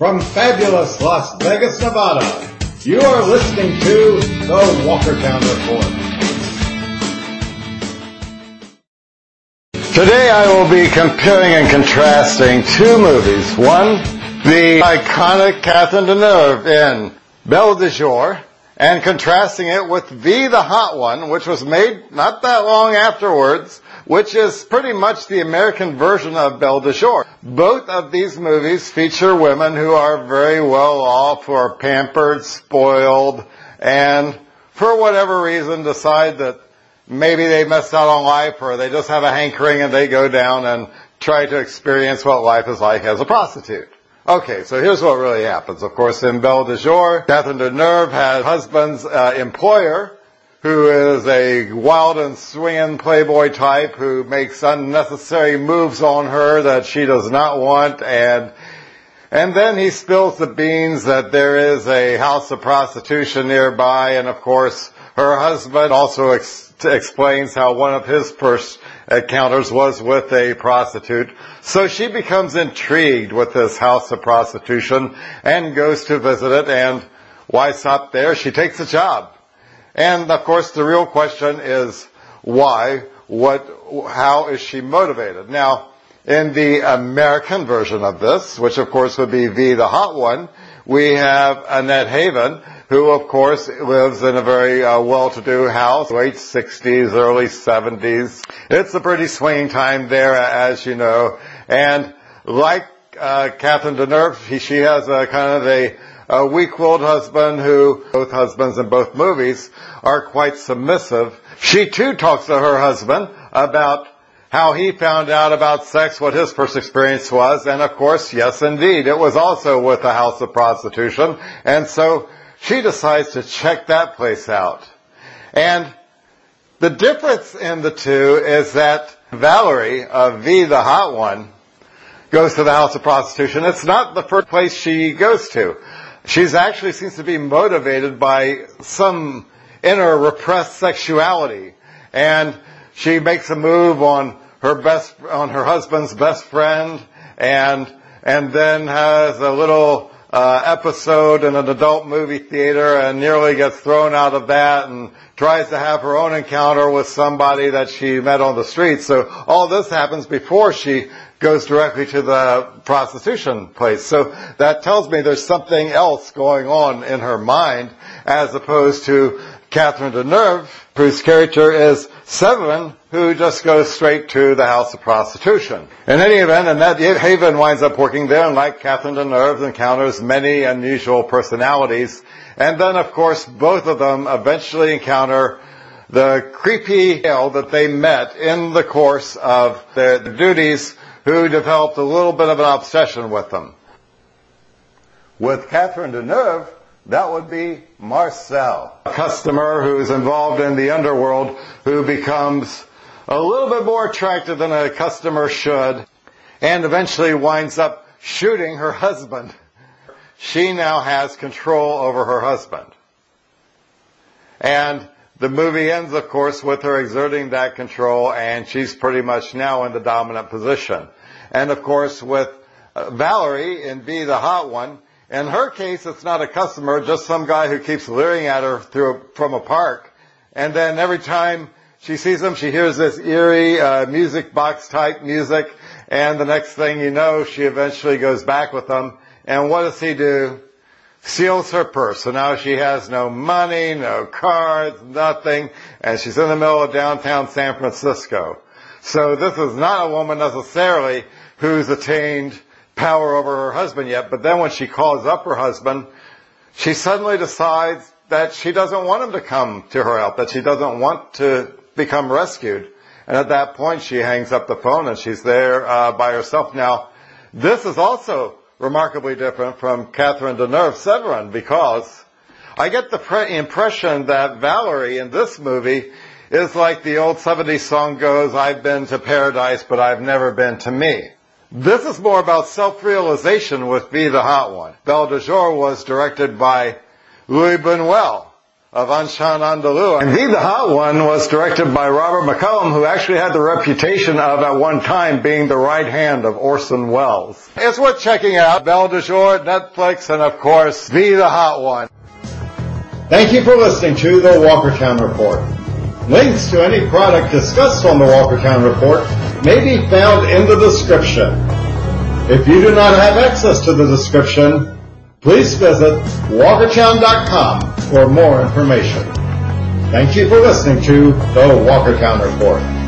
From fabulous Las Vegas, Nevada, you are listening to the Walkertown Report. Today I will be comparing and contrasting two movies. One, the iconic Catherine Deneuve in Belle de Jour, and contrasting it with V the Hot One, which was made not that long afterwards, which is pretty much the American version of Belle de Jour. Both of these movies feature women who are very well off, are pampered, spoiled, and for whatever reason decide that maybe they missed out on life or they just have a hankering and they go down and try to experience what life is like as a prostitute. Okay, so here's what really happens. Of course, in Belle de Jour, Catherine Deneuve has husband's uh, employer who is a wild and swinging playboy type who makes unnecessary moves on her that she does not want and and then he spills the beans that there is a house of prostitution nearby and of course her husband also ex- explains how one of his first encounters was with a prostitute. So she becomes intrigued with this house of prostitution and goes to visit it and why stop there? She takes a job. And of course, the real question is why? What? How is she motivated? Now, in the American version of this, which of course would be V the Hot One, we have Annette Haven, who of course lives in a very uh, well-to-do house, late 60s, early 70s. It's a pretty swinging time there, as you know. And like uh, Catherine Deneuve, he, she has a kind of a a weak-willed husband who, both husbands in both movies, are quite submissive. She too talks to her husband about how he found out about sex, what his first experience was, and of course, yes indeed, it was also with a house of prostitution, and so she decides to check that place out. And the difference in the two is that Valerie, of V the Hot One, goes to the house of prostitution. It's not the first place she goes to. She's actually seems to be motivated by some inner repressed sexuality. And she makes a move on her best, on her husband's best friend and, and then has a little uh, Uh, episode in an adult movie theater and nearly gets thrown out of that and tries to have her own encounter with somebody that she met on the street. So all this happens before she goes directly to the prostitution place. So that tells me there's something else going on in her mind as opposed to Catherine Deneuve, whose character is Séverine, who just goes straight to the house of prostitution. In any event, Annette Haven winds up working there, and like Catherine Deneuve, encounters many unusual personalities. And then, of course, both of them eventually encounter the creepy male that they met in the course of their duties who developed a little bit of an obsession with them. With Catherine Deneuve, that would be Marcel, a customer who's involved in the underworld who becomes a little bit more attractive than a customer should and eventually winds up shooting her husband. She now has control over her husband. And the movie ends, of course, with her exerting that control, and she's pretty much now in the dominant position. And of course, with uh, Valerie in V the Hot One, in her case, it's not a customer, just some guy who keeps leering at her through from a park. And then every time she sees him, she hears this eerie uh, music box type music, and the next thing you know, she eventually goes back with him. And what does he do? seals her purse. So now she has no money, no cards, nothing, and she's in the middle of downtown San Francisco. So this is not a woman necessarily who's attained power over her husband yet, but then when she calls up her husband, she suddenly decides that she doesn't want him to come to her help, that she doesn't want to become rescued. And at that point, she hangs up the phone and she's there uh, by herself. Now, this is also remarkably different from Catherine Deneuve Séverine because I get the pre- impression that Valerie in this movie is like the old 70s song goes, I've been to paradise, but I've never been to me. This is more about self-realization with V the Hot One. Belle de Jour was directed by Luis Buñuel, of Un Chien Andalou. And Indeed, the Hot One was directed by Robert McCallum, who actually had the reputation of, at one time, being the right hand of Orson Welles. It's worth checking out. Belle de Jour, Netflix, and of course, V the Hot One. Thank you for listening to the Walkertown Report. Links to any product discussed on the Walkertown Report may be found in the description. If you do not have access to the description, please visit walkertown.com for more information. Thank you for listening to the Walkertown Report.